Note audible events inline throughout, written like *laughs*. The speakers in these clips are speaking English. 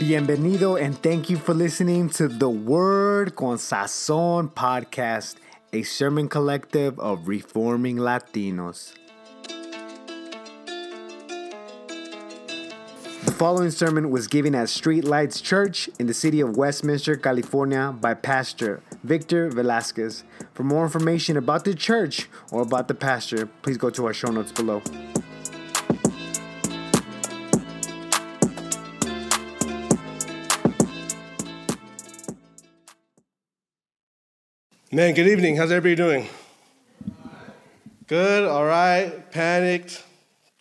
Bienvenido and thank you for listening to the Word con Sazon podcast, a sermon collective of reforming Latinos. The following sermon was given at Streetlights Church in the city of Westminster, California by Pastor Victor Velazquez. For more information about the church or about the pastor, please go to our show notes below. Man, good evening. How's everybody doing? Good, all right, panicked,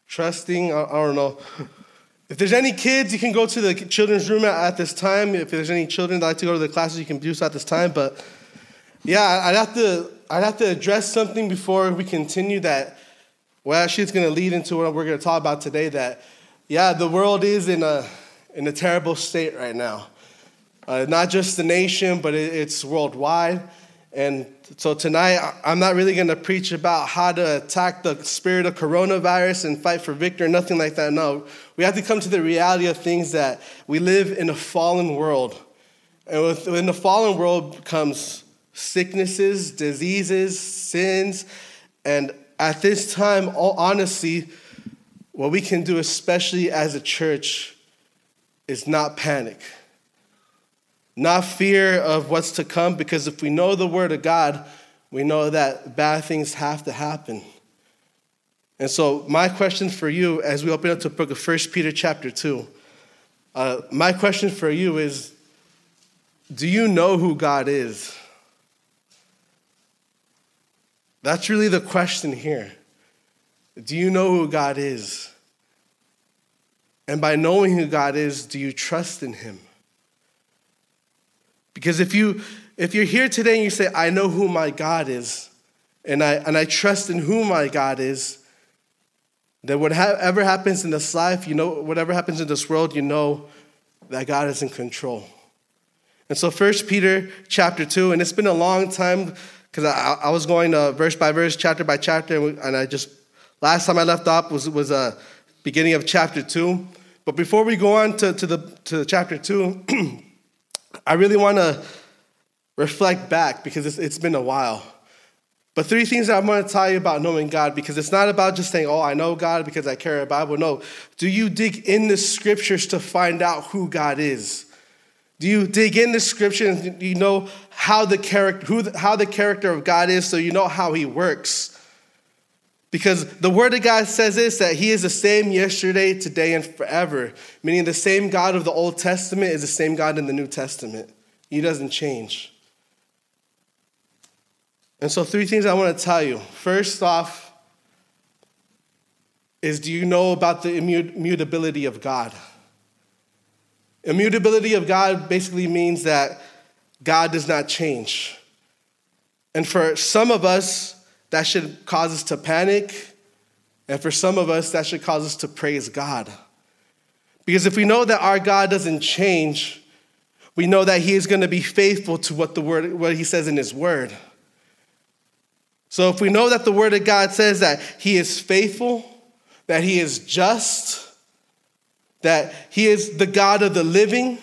trusting, I, I don't know. If there's any kids, you can go to the children's room at, at, this time. If there's any children that like to go to the classes, you can do so at this time. But yeah, I'd have to, I'd have to address something before we continue that, well, actually, it's going to lead into what we're going to talk about today that, yeah, the world is in a, in a terrible state right now. Uh, not just the nation, but it, it's worldwide. And so tonight, I'm not really going to preach about how to attack the spirit of coronavirus and fight for victory, nothing like that. No, we have to come to the reality of things that we live in a fallen world. And within the fallen world comes sicknesses, diseases, sins. And at this time, all honestly, what we can do, especially as a church, is not panic not fear of what's to come, because if we know the Word of God, we know that bad things have to happen. And so, my question for you as we open up to the book of 1 Peter chapter 2, uh, my question for you is Do you know who God is? That's really the question here. Do you know who God is? And by knowing who God is, do you trust in Him? Because if you if you're here today and you say, I know who my God is, and I and I trust in who my God is, then whatever happens in this life, you know, whatever happens in this world, you know that God is in control. And so First Peter chapter 2, and it's been a long time because I, I, was going uh, verse by verse, chapter by chapter, and I just, last time I left off was, was uh, beginning of chapter 2. But before we go on to, to, the, to chapter 2, *clears throat* I really want to reflect back because it's, it's been a while. But three things that I want to tell you about knowing God because it's not about just saying, oh, I know God because I carry a Bible. No. Do you dig in the scriptures to find out who God is? Do you dig in the scriptures? You know how the character, who, how the character of God is so you know how he works? Because the word of God says this that he is the same yesterday, today, and forever. Meaning the same God of the Old Testament is the same God in the New Testament. He doesn't change. And so, three things I want to tell you. First off, is do you know about the immutability of God? Immutability of God basically means that God does not change. And for some of us, that should cause us to panic. And for some of us, that should cause us to praise God. Because if we know that our God doesn't change, we know that He is going to be faithful to what the word, what He says in His Word. So if we know that the Word of God says that He is faithful, that He is just, that He is the God of the living,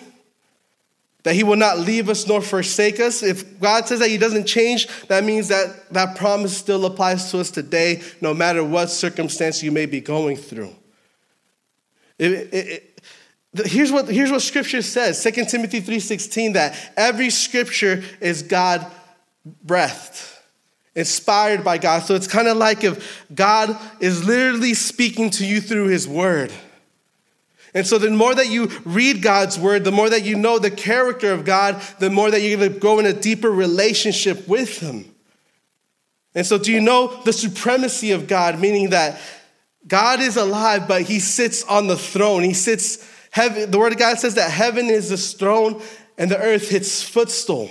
that he will not leave us nor forsake us. If God says that he doesn't change, that means that that promise still applies to us today, no matter what circumstance you may be going through. It, it, it, here's, what, here's what scripture says 2 timothy 3.16 that every scripture is god breathed inspired by god so it's kind of like if god is literally speaking to you through his word and so, the more that you read God's word, the more that you know the character of God, the more that you're going to go in a deeper relationship with Him. And so, do you know the supremacy of God, meaning that God is alive, but He sits on the throne? He sits, heaven, the word of God says that heaven is His throne and the earth His footstool.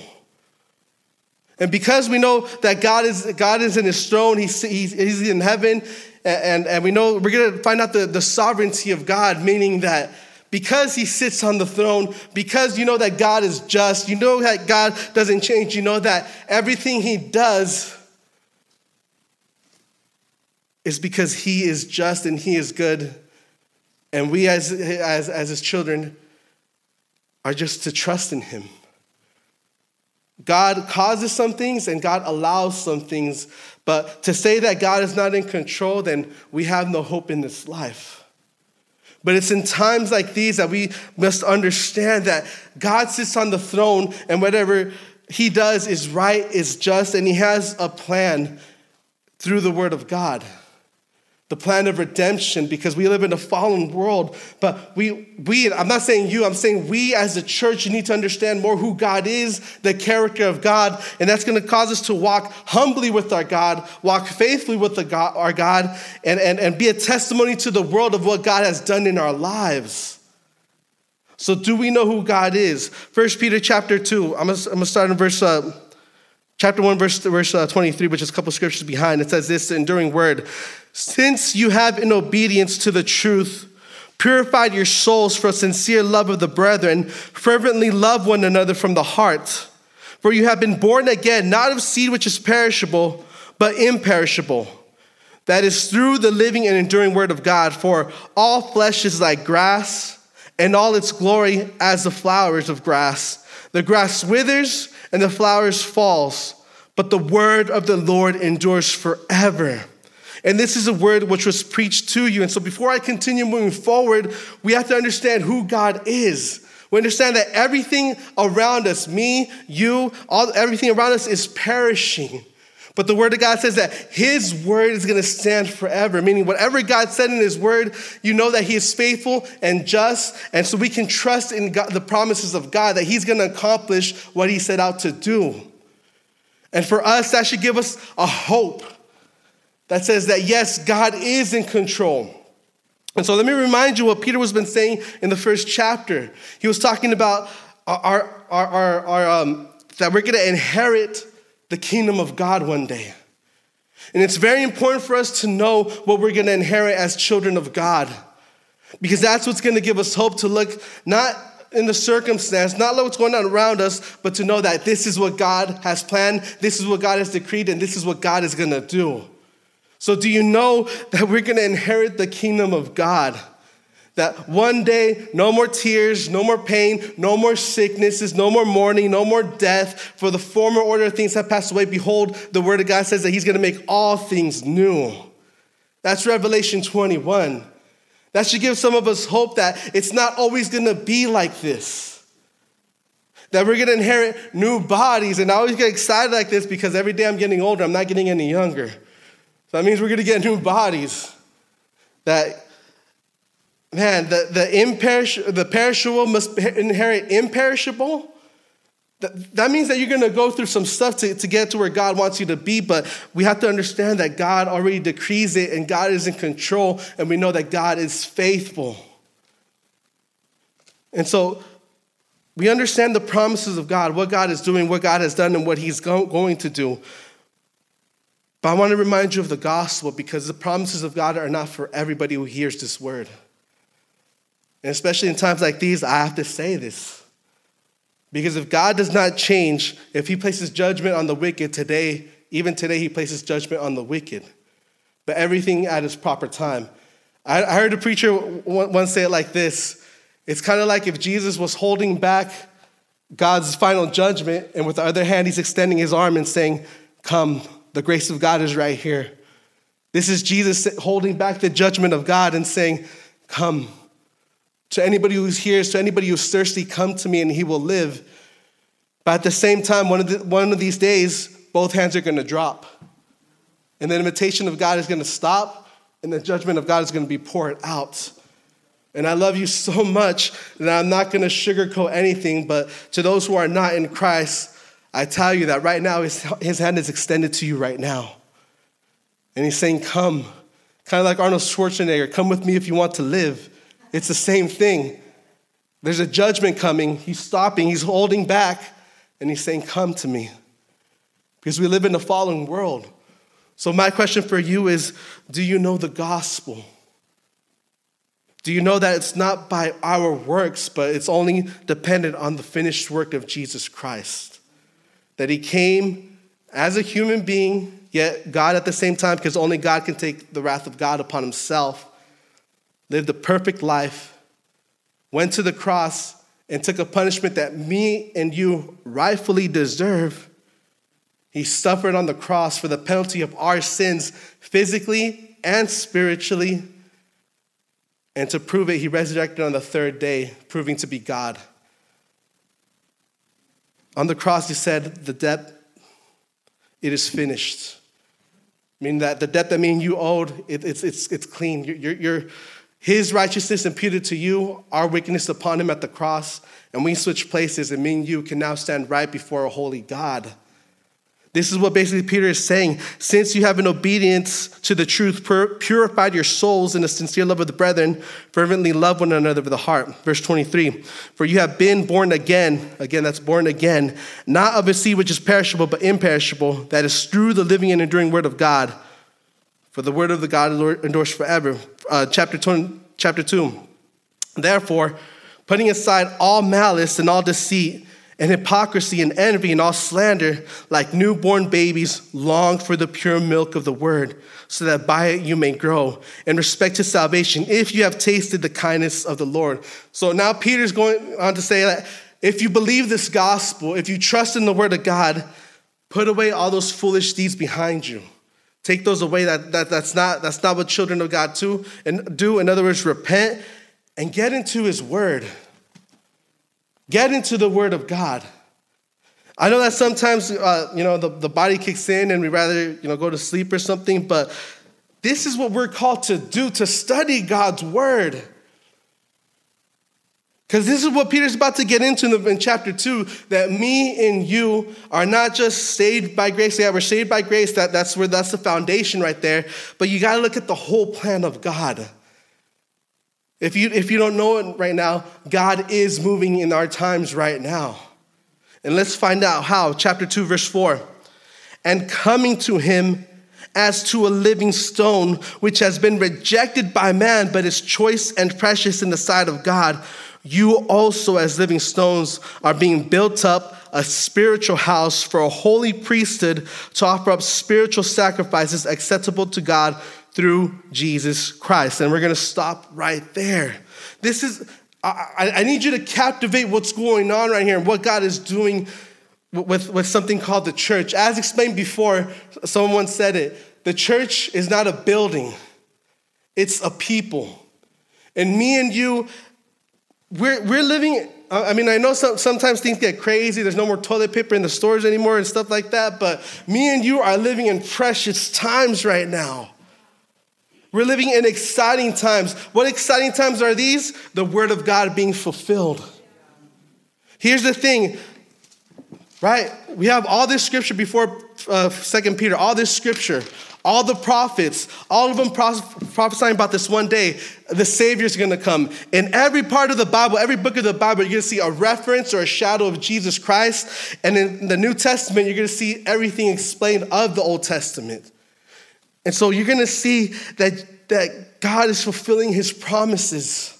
And because we know that God is, God is in His throne, he's, he's, he's in heaven, and, and we know we're going to find out the, the sovereignty of God, meaning that because he sits on the throne, because you know that God is just, you know that God doesn't change, you know that everything he does is because he is just and he is good. And we, as, as, as his children, are just to trust in him. God causes some things and God allows some things, but to say that God is not in control, then we have no hope in this life. But it's in times like these that we must understand that God sits on the throne and whatever he does is right, is just, and he has a plan through the word of God the plan of redemption because we live in a fallen world. But we we i'm not saying you i'm saying we as a church need to understand more who god is the character of god and that's going to cause us to walk humbly with our god walk faithfully with the god, our god and, and, and be a testimony to the world of what god has done in our lives. So do we know who god is? First peter chapter 2 i'm going to start in verse uh, chapter 1 verse, verse uh, 23 which is a couple scriptures behind it says this enduring word since you have, in obedience to the truth, purified your souls for a sincere love of the brethren, fervently love one another from the heart. For you have been born again, not of seed which is perishable, but imperishable. That is through the living and enduring word of God. For all flesh is like grass, and all its glory as the flowers of grass. The grass withers and the flowers falls, but the word of the Lord endures forever. And this is a word which was preached to you. And so before I continue moving forward, we have to understand who God is. We understand that everything around us, me, you, all, everything around us is perishing. But the word of God says that his word is going to stand forever, meaning whatever God said in his word, you know that he is faithful and just. And so we can trust in God, the promises of God that he's going to accomplish what he set out to do. And for us, that should give us a hope that says that yes, God is in control. And so let me remind you what Peter was been saying in the first chapter. He was talking about our, our, our, our um, that we're going to inherit the kingdom of God one day. And it's very important for us to know what we're going to inherit as children of God. Because that's what's going to give us hope to look not in the circumstance, not what's going on around us, but to know that this is what God has planned, this is what God has decreed, and this is what God is going to do. So, do you know that we're going to inherit the kingdom of God? That one day, no more tears, no more pain, no more sicknesses, no more mourning, no more death. For the former order of things have passed away. Behold, the word of God says that he's going to make all things new. That's Revelation 21. That should give some of us hope that it's not always going to be like this. That we're going to inherit new bodies. And I always get excited like this because every day I'm getting older, I'm not getting any younger. So that means we're going to get new bodies. That, man, the, the, imperish, the perishable must inherit imperishable. That, that means that you're going to go through some stuff to, to get to where God wants you to be, but we have to understand that God already decrees it and God is in control, and we know that God is faithful. And so we understand the promises of God, what God is doing, what God has done, and what He's go- going to do. But I want to remind you of the gospel because the promises of God are not for everybody who hears this word. And especially in times like these, I have to say this. Because if God does not change, if He places judgment on the wicked today, even today, He places judgment on the wicked. But everything at its proper time. I heard a preacher once say it like this It's kind of like if Jesus was holding back God's final judgment, and with the other hand, He's extending His arm and saying, Come, the grace of God is right here. This is Jesus holding back the judgment of God and saying, Come. To anybody who's here, to anybody who's thirsty, come to me and he will live. But at the same time, one of, the, one of these days, both hands are going to drop. And the invitation of God is going to stop, and the judgment of God is going to be poured out. And I love you so much that I'm not going to sugarcoat anything, but to those who are not in Christ, I tell you that right now, his, his hand is extended to you right now. And he's saying, Come. Kind of like Arnold Schwarzenegger, come with me if you want to live. It's the same thing. There's a judgment coming. He's stopping, he's holding back, and he's saying, Come to me. Because we live in a fallen world. So, my question for you is Do you know the gospel? Do you know that it's not by our works, but it's only dependent on the finished work of Jesus Christ? that he came as a human being, yet God at the same time, because only God can take the wrath of God upon himself, lived a perfect life, went to the cross, and took a punishment that me and you rightfully deserve. He suffered on the cross for the penalty of our sins, physically and spiritually. And to prove it, he resurrected on the third day, proving to be God. On the cross, he said, The debt, it is finished. Meaning that the debt that me and you owed, it, it's, it's, it's clean. You're, you're, his righteousness imputed to you, our wickedness upon him at the cross, and we switch places, and me and you can now stand right before a holy God. This is what basically Peter is saying. Since you have in obedience to the truth purified your souls in a sincere love of the brethren, fervently love one another with the heart. Verse 23 For you have been born again, again, that's born again, not of a seed which is perishable, but imperishable, that is through the living and enduring word of God. For the word of the God is endures forever. Uh, chapter, 20, chapter 2. Therefore, putting aside all malice and all deceit, and hypocrisy and envy and all slander, like newborn babies, long for the pure milk of the word, so that by it you may grow in respect to salvation, if you have tasted the kindness of the Lord. So now Peter's going on to say that if you believe this gospel, if you trust in the word of God, put away all those foolish deeds behind you. Take those away. That, that, that's, not, that's not what children of God do. And do. In other words, repent and get into his word. Get into the Word of God. I know that sometimes, uh, you know, the, the body kicks in and we rather, you know, go to sleep or something, but this is what we're called to do, to study God's Word. Because this is what Peter's about to get into in, chapter 2 that me and you are not just saved by grace. Yeah, we're saved by grace. That, that's where that's the foundation right there. But you got to look at the whole plan of God. If you, if you don't know it right now, God is moving in our times right now. And let's find out how. Chapter 2, verse 4. And coming to him as to a living stone, which has been rejected by man, but is choice and precious in the sight of God, you also, as living stones, are being built up a spiritual house for a holy priesthood to offer up spiritual sacrifices acceptable to God through Jesus Christ. And we're going to stop right there. This is, I, I, need you to captivate what's going on right here and what God is doing with, with something called the church. As explained before, someone said it the church is not a building, it's a people. And me and you, we're, we're living I mean, I know some, sometimes things get crazy. There's no more toilet paper in the stores anymore and stuff like that. But me and you are living in precious times right now. We're living in exciting times. What exciting times are these? The Word of God being fulfilled. Here's the thing, right? We have all this scripture before uh, Second Peter, all this scripture, all the prophets, all of them prophesying about this one day, the Savior's gonna come. In every part of the Bible, every book of the Bible, you're gonna see a reference or a shadow of Jesus Christ. And in the New Testament, you're gonna see everything explained of the Old Testament. And so you're going to see that, that God is fulfilling his promises.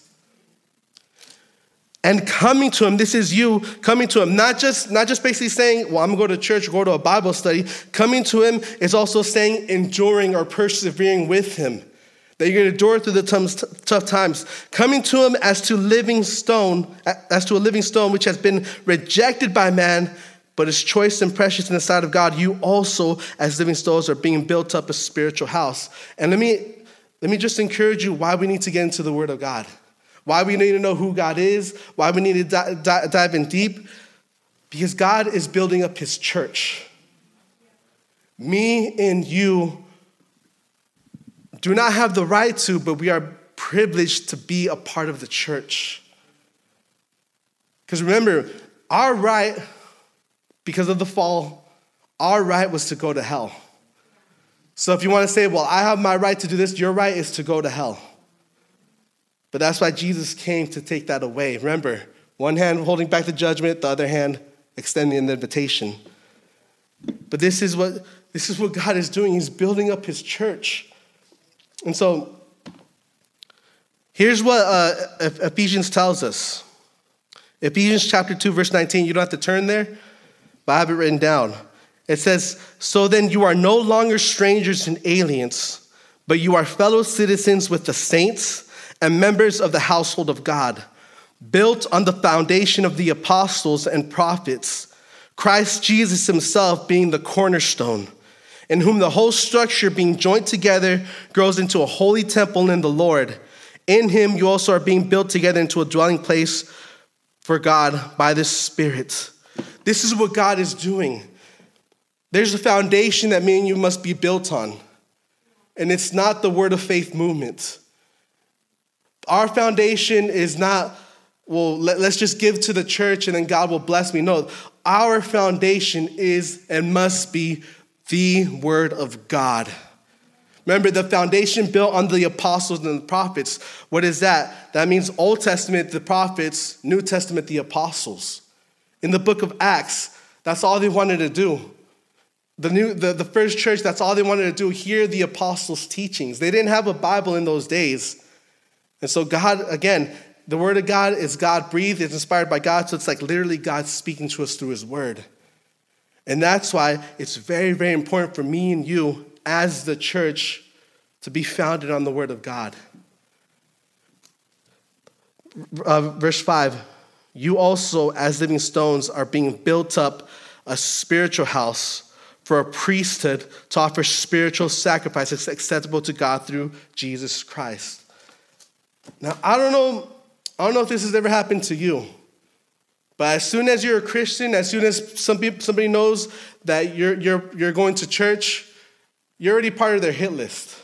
And coming to him, this is you coming to him, not just, not just basically saying, well, I'm gonna go to church, go to a Bible study. Coming to him is also saying enduring or persevering with him. That you're gonna endure through the tough times. Coming to him as to living stone, as to a living stone which has been rejected by man, but is choice and precious in the sight of God, you also, as living stones, are being built up a spiritual house. And let me, let me just encourage you why we need to get into the Word of God, why we need to know who God is, why we need to di- di- dive in deep, because God is building up His church. Me and you do not have the right to, but we are privileged to be a part of the church. Because remember, our right because of the fall, our right was to go to hell. So if you want to say, well, I have my right to do this, your right is to go to hell. But that's why Jesus came to take that away. Remember, one hand holding back the judgment, the other hand extending an invitation. But this is what this is what God is doing. He's building up his church. And so here's what uh, Ephesians tells us. Ephesians chapter 2, verse 19. You don't have to turn there, but I have it written down. It says, So then you are no longer strangers and aliens, but you are fellow citizens with the saints and members of the household of God, built on the foundation of the apostles and prophets, Christ Jesus himself being the cornerstone, in whom the whole structure being joined together grows into a holy temple in the Lord. In him you also are being built together into a dwelling place for God by the Spirit. This is what God is doing. There's a foundation that me and you must be built on, and it's not the word of faith movement. Our foundation is not, well, let, us just give to the church and then God will bless me. No, our foundation is and must be the word of God. Remember, the foundation built on the apostles and the prophets. What is that? That means Old Testament, the prophets, New Testament, the apostles. In the book of Acts, that's all they wanted to do. The, new, the, the first church, that's all they wanted to do, hear the apostles' teachings. They didn't have a Bible in those days. And so, God, again, the Word of God is God breathed, it's inspired by God, so it's like literally God speaking to us through His Word. And that's why it's very, very important for me and you as the church to be founded on the Word of God. Uh, verse 5 You also, as living stones, are being built up a spiritual house for a priesthood to offer spiritual sacrifices acceptable to God through Jesus Christ. Now, I don't know, I don't know if this has ever happened to you, but as soon as you're a Christian, as soon as some somebody knows that you're, you're, you're going to church, you're already part of their hit list.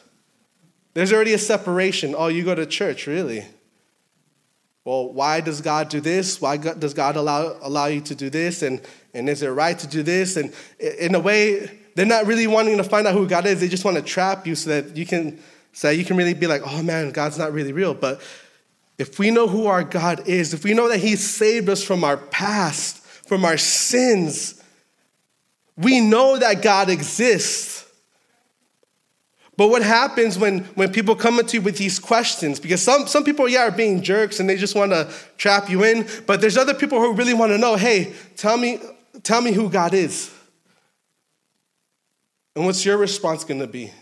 There's already a separation. Oh, you go to church, really? Well, why does God do this? Why does God allow, allow you to do this? And, and is it right to do this? And in a way, they're not really wanting to find out who God is. They just want to trap you so that you can so you can really be like, oh man, God's not really real. But if we know who our God is, if we know that He saved us from our past, from our sins, we know that God exists. But what happens when, when people come to you with these questions? Because some, some people, yeah, are being jerks and they just want to trap you in. But there's other people who really want to know, hey, tell me, tell me who God is. And what's your response going to be?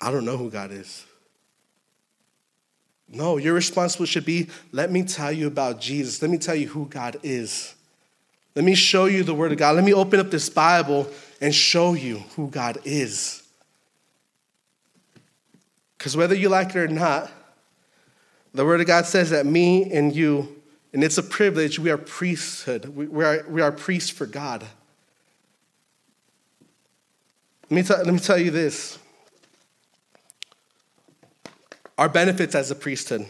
I don't know who God is. No, your response should be let me tell you about Jesus. Let me tell you who God is. Let me show you the Word of God. Let me open up this Bible and show you who God is. Because whether you like it or not, the Word of God says that me and you, and it's a privilege, we are priesthood. We, we, are, we are priests for God. Let me, t- let me tell you this our benefits as a priesthood.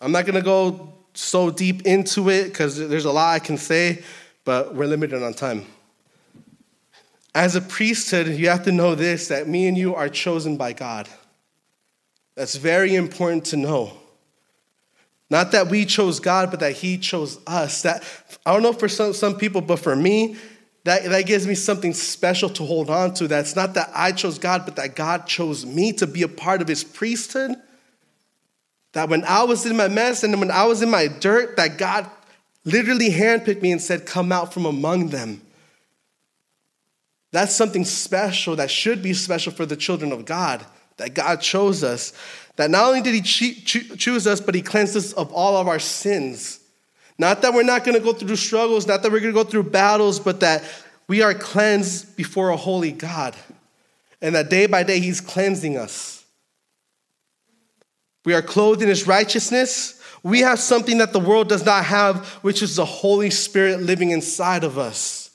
I'm not going to go so deep into it because there's a lot I can say, but we're limited on time. As a priesthood, you have to know this that me and you are chosen by God. That's very important to know. Not that we chose God, but that He chose us. That I don't know for some, some people, but for me, that, that gives me something special to hold on to. That's not that I chose God, but that God chose me to be a part of his priesthood. That when I was in my mess and when I was in my dirt, that God literally handpicked me and said, Come out from among them. That's something special that should be special for the children of God, that God chose us. That not only did He choose us, but He cleansed us of all of our sins. Not that we're not going to go through struggles, not that we're going to go through battles, but that we are cleansed before a holy God. And that day by day, He's cleansing us. We are clothed in His righteousness. We have something that the world does not have, which is the Holy Spirit living inside of us.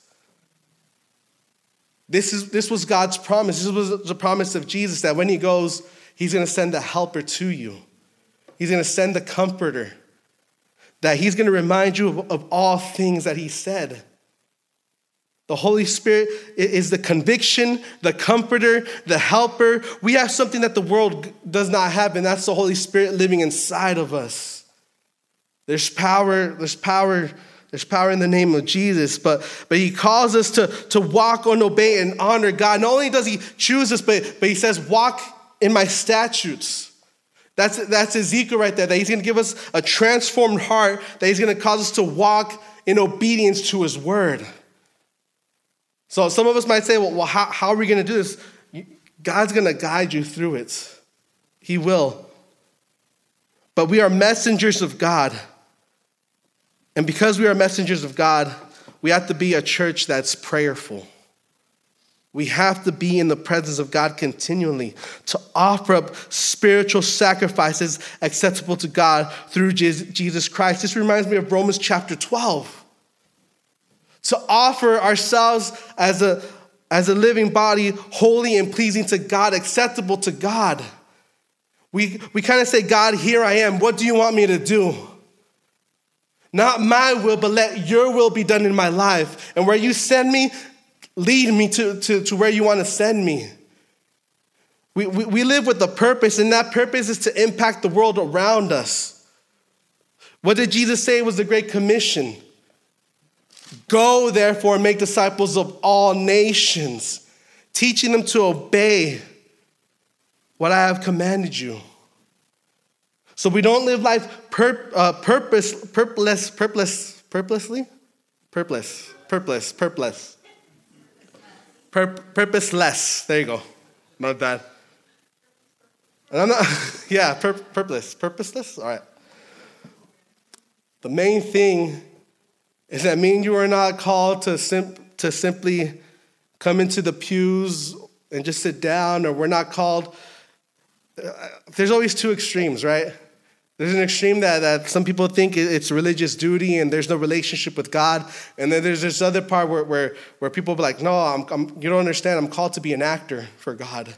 This, is, this was God's promise. This was the promise of Jesus that when He goes, He's going to send the helper to you, He's going to send the comforter that He's going to remind you of, of all things that He said. The Holy Spirit is the conviction, the comforter, the helper. We have something that the world does not have, and that's the Holy Spirit living inside of us. There's power, there's power, there's power in the name of Jesus, but, but he calls us to, to walk and obey and honor God. Not only does he choose us, but, but he says, walk in my statutes. That's, that's Ezekiel right there, that he's gonna give us a transformed heart, that he's gonna cause us to walk in obedience to his word. So some of us might say, well, well how, how are we going to do this? God's going to guide you through it. He will. But we are messengers of God. And because we are messengers of God, we have to be a church that's prayerful. We have to be in the presence of God continually to offer up spiritual sacrifices acceptable to God through Jesus Christ. This reminds me of Romans chapter 12. To offer ourselves as a, as a living body, holy and pleasing to God, acceptable to God. We, we kind of say, God, here I am. What do you want me to do? Not my will, but let your will be done in my life. And where you send me, lead me to, to, to where you want to send me. We, we, we live with a purpose, and that purpose is to impact the world around us. What did Jesus say was the Great Commission? Go, therefore, and make disciples of all nations, teaching them to obey what I have commanded you. So we don't live life pur- uh, purpose, purposeless, purposeless, purposely, purpose, purpose, purpose, Pur- purposeless. There you go. Not bad. And I'm not, *laughs* yeah, pur- purposeless, purposeless. All right. The main thing is that me and you are not called to, to simply come into the pews and just sit down, or we're not called. Uh, there's always two extremes, right? There's an extreme that, that some people think it's religious duty and there's no relationship with God. And then there's this other part where, where, where people be like, no, I'm, I'm, you don't understand. I'm called to be an actor for God.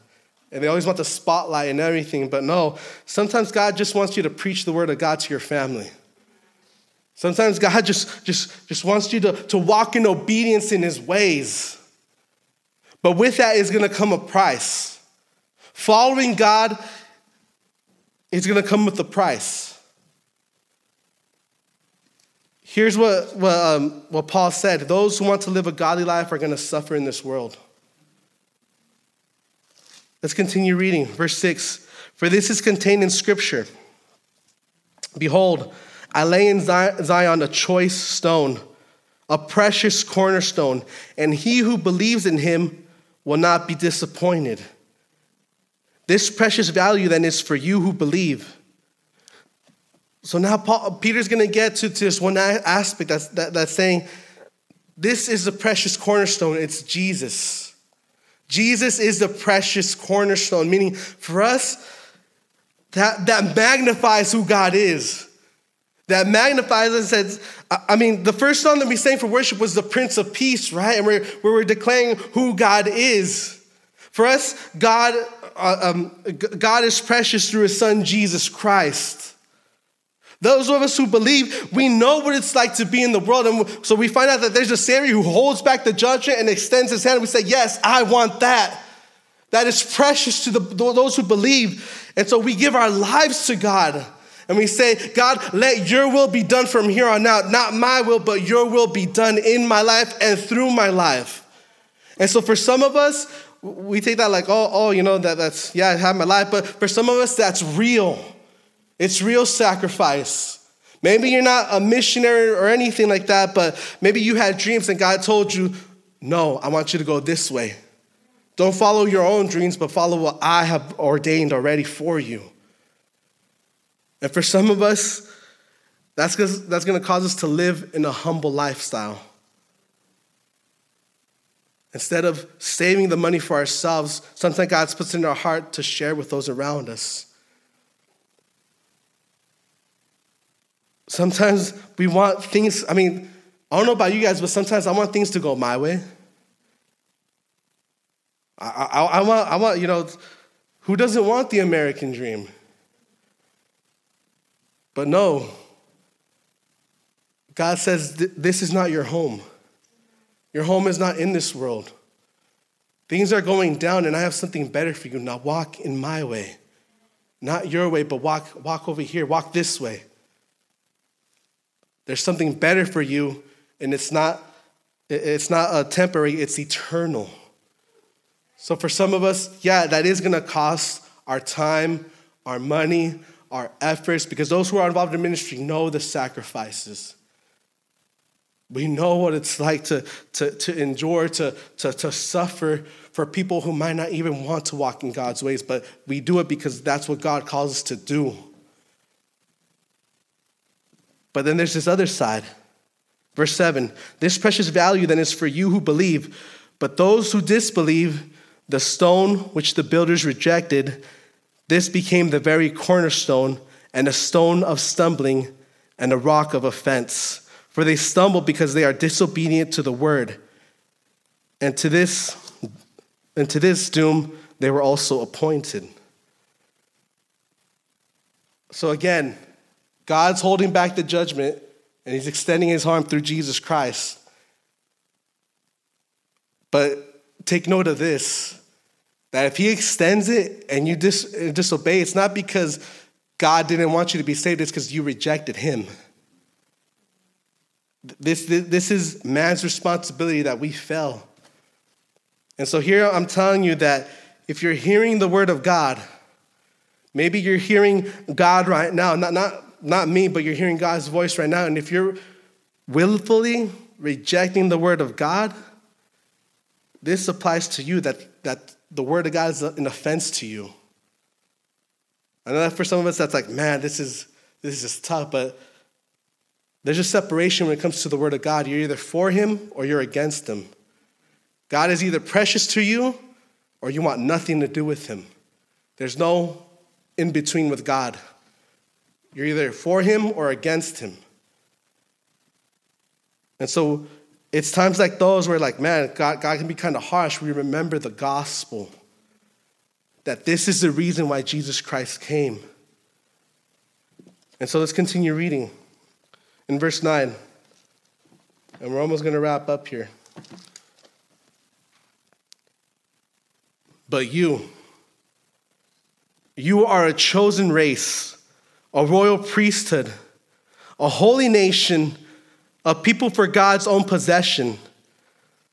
And they always want the spotlight and everything. But no, sometimes God just wants you to preach the word of God to your family. Sometimes God *laughs* just, just, just wants you to, to walk in obedience in his ways. But with that is going to come a price. Following God is going to come with a price. Here's what, what, um, what Paul said those who want to live a godly life are going to suffer in this world. Let's continue reading. Verse 6 For this is contained in Scripture. Behold, I lay in Zion a choice stone, a precious cornerstone, and he who believes in him will not be disappointed. This precious value then is for you who believe. So now Paul, Peter's going to get to, this one aspect that's, that, that's saying, this is the precious cornerstone. It's Jesus. Jesus is the precious cornerstone, meaning for us, that, that magnifies who God is that magnifies and says, I mean, the first song that we sang for worship was the Prince of Peace, right? And we're, where we're declaring who God is. For us, God, uh, um, God is precious through his son, Jesus Christ. Those of us who believe, we know what it's like to be in the world. And so we find out that there's a Savior who holds back the judgment and extends his hand. And we say, Yes, I want that. That is precious to the, those who believe. And so we give our lives to God. And we say, God, let your will be done from here on out. Not my will, but your will be done in my life and through my life. And so for some of us, we take that like, oh, oh, you know, that, that's, yeah, I have my life. But for some of us, that's real. It's real sacrifice. Maybe you're not a missionary or anything like that, but maybe you had dreams and God told you, no, I want you to go this way. Don't follow your own dreams, but follow what I have ordained already for you. And for some of us, that's, that's going to cause us to live in a humble lifestyle. Instead of saving the money for ourselves, sometimes God puts in our heart to share with those around us. Sometimes we want things, I mean, I don't know about you guys, but sometimes I want things to go my way. I, I, I want, I want, you know, who doesn't want the American dream? But no, God says, This is not your home. Your home is not in this world. Things are going down, and I have something better for you. Now walk in my way. Not your way, but walk, walk over here, walk this way. There's something better for you, and it's not, it's not a temporary, it's eternal. So for some of us, yeah, that is gonna cost our time, our money, our efforts, because those who are involved in ministry know the sacrifices. We know what it's like to, to, to endure, to, to, to suffer for people who might not even want to walk in God's ways, but we do it because that's what God calls us to do. But then there's this other side. Verse 7 This precious value then is for you who believe, but those who disbelieve, the stone which the builders rejected, this became the very cornerstone and a stone of stumbling and a rock of offense. For they stumble because they are disobedient to the word. And to this, and to this doom they were also appointed. So again, God's holding back the judgment and he's extending his arm through Jesus Christ. But take note of this that if he extends it and you dis- disobey, it's not because God didn't want you to be saved, it's because you rejected him. This, this, this is man's responsibility that we fell. And so here I'm telling you that if you're hearing the word of God, maybe you're hearing God right now, not, not, not me, but you're hearing God's voice right now. And if you're willfully rejecting the word of God, this applies to you that, that the word of God is an offense to you. I know that for some of us, that's like, man, this is, this is tough, but there's a separation when it comes to the word of God. You're either for him or you're against him. God is either precious to you or you want nothing to do with him. There's no in between with God. You're either for him or against him. And so it's times like those where, like, man, God, God can be kind of harsh. We remember the gospel that this is the reason why Jesus Christ came. And so let's continue reading in verse 9. And we're almost going to wrap up here. But you, you are a chosen race, a royal priesthood, a holy nation, a people for God's own possession,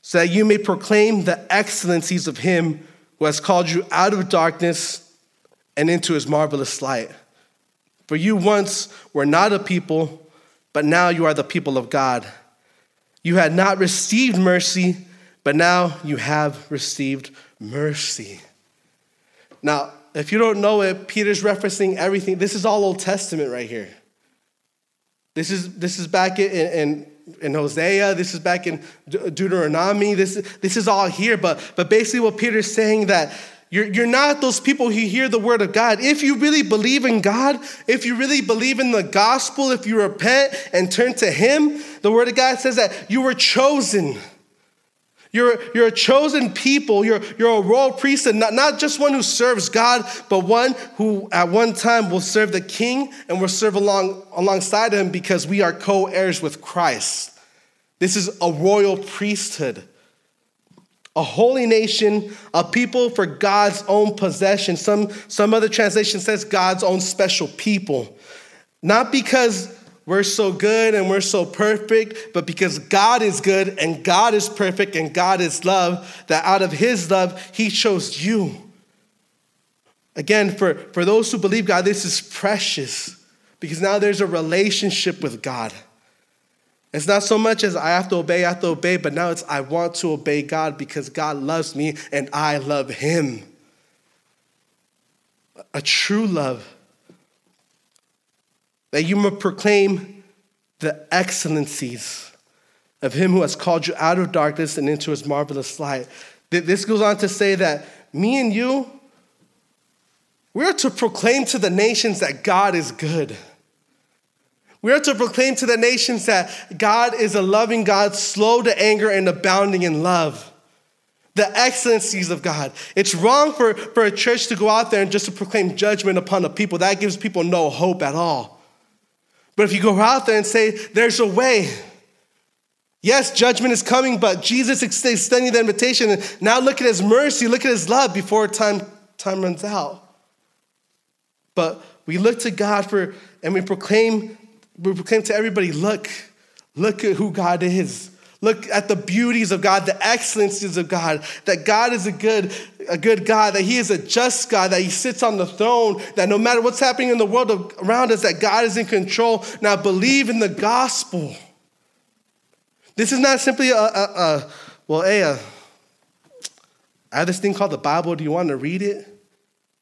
so that you may proclaim the excellencies of Him who has called you out of darkness and into His marvelous light. For you once were not a people, but now you are the people of God. You had not received mercy, but now you have received mercy. Now, if you don't know it, Peter's referencing everything. This is all Old Testament right here. This is, this is back in, in, in Hosea. This is back in Deuteronomy. This, this is all here. But, but basically, what Peter's saying that you're, you're not those people who hear the word of God. If you really believe in God, if you really believe in the gospel, if you repent and turn to Him, the word of God says that you were chosen. You're, you're a chosen people. You're, you're a royal priesthood, not, not just one who serves God, but one who at one time will serve the king and will serve along, alongside him because we are co heirs with Christ. This is a royal priesthood a holy nation, a people for God's own possession. Some, some other translation says God's own special people. Not because we're so good and we're so perfect, but because God is good and God is perfect and God is love, that out of His love, He chose you. Again, for, for those who believe God, this is precious because now there's a relationship with God. It's not so much as I have to obey, I have to obey, but now it's I want to obey God because God loves me and I love Him. A true love. That you may proclaim the excellencies of Him who has called you out of darkness and into His marvelous light. This goes on to say that me and you, we're to proclaim to the nations that God is good. We are to proclaim to the nations that God is a loving God, slow to anger and abounding in love. The excellencies of God. It's wrong for, for a church to go out there and just to proclaim judgment upon the people. That gives people no hope at all. But if you go out there and say, there's a way, yes, judgment is coming, but Jesus extending the invitation. And now look at his mercy, look at his love before time, time runs out. But we look to God for, and we proclaim we proclaim to everybody look, look at who God is. Look at the beauties of God, the excellencies of God, that God is a good, a good God, that He is a just God, that He sits on the throne, that no matter what's happening in the world around us, that God is in control. Now believe in the gospel. This is not simply a, a, a well, hey, uh, I have this thing called the Bible. Do you want to read it?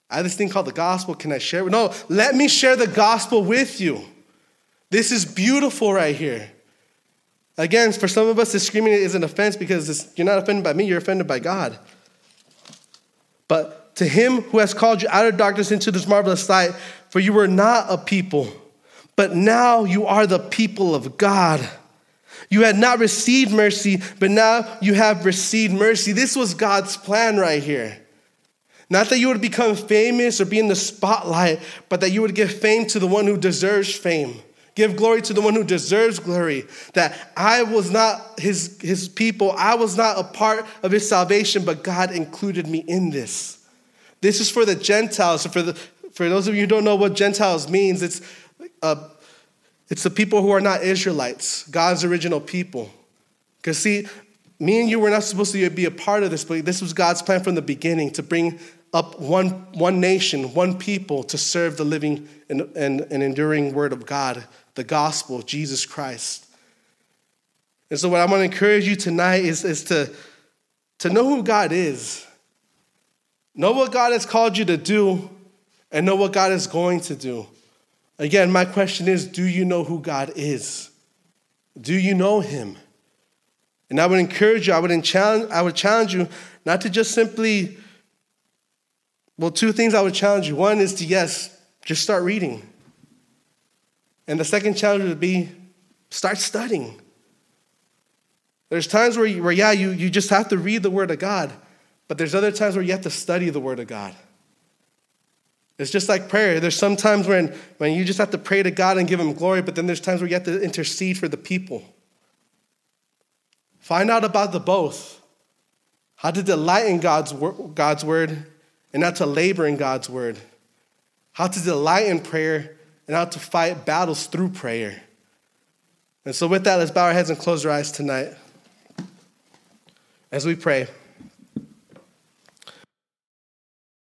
I have this thing called the gospel. Can I share it? No, let me share the gospel with you. This is beautiful right here. Again, for some of us, this screaming is an offense because you're not offended by me, you're offended by God. But to him who has called you out of darkness into this marvelous light, for you were not a people, but now you are the people of God. You had not received mercy, but now you have received mercy. This was God's plan right here. Not that you would become famous or be in the spotlight, but that you would give fame to the one who deserves fame. Give glory to the one who deserves glory. That I was not his, his people, I was not a part of his salvation, but God included me in this. This is for the Gentiles. For, the, for those of you who don't know what Gentiles means, it's, uh, it's the people who are not Israelites, God's original people. Because, see, me and you were not supposed to be a part of this, but this was God's plan from the beginning to bring up one, one nation, one people to serve the living and, and, and enduring word of God, the gospel of Jesus Christ. And so, what I want to encourage you tonight is, is to, to know who God is, know what God has called you to do, and know what God is going to do. Again, my question is do you know who God is? Do you know Him? And I would encourage you, I would challenge, I would challenge you not to just simply well, two things I would challenge you. One is to, yes, just start reading. And the second challenge would be start studying. There's times where, where yeah, you, you just have to read the Word of God, but there's other times where you have to study the Word of God. It's just like prayer. There's some times when, when you just have to pray to God and give Him glory, but then there's times where you have to intercede for the people. Find out about the both. How to delight in God's, God's Word and how to labor in God's word, how to delight in prayer, and how to fight battles through prayer. And so, with that, let's bow our heads and close our eyes tonight as we pray.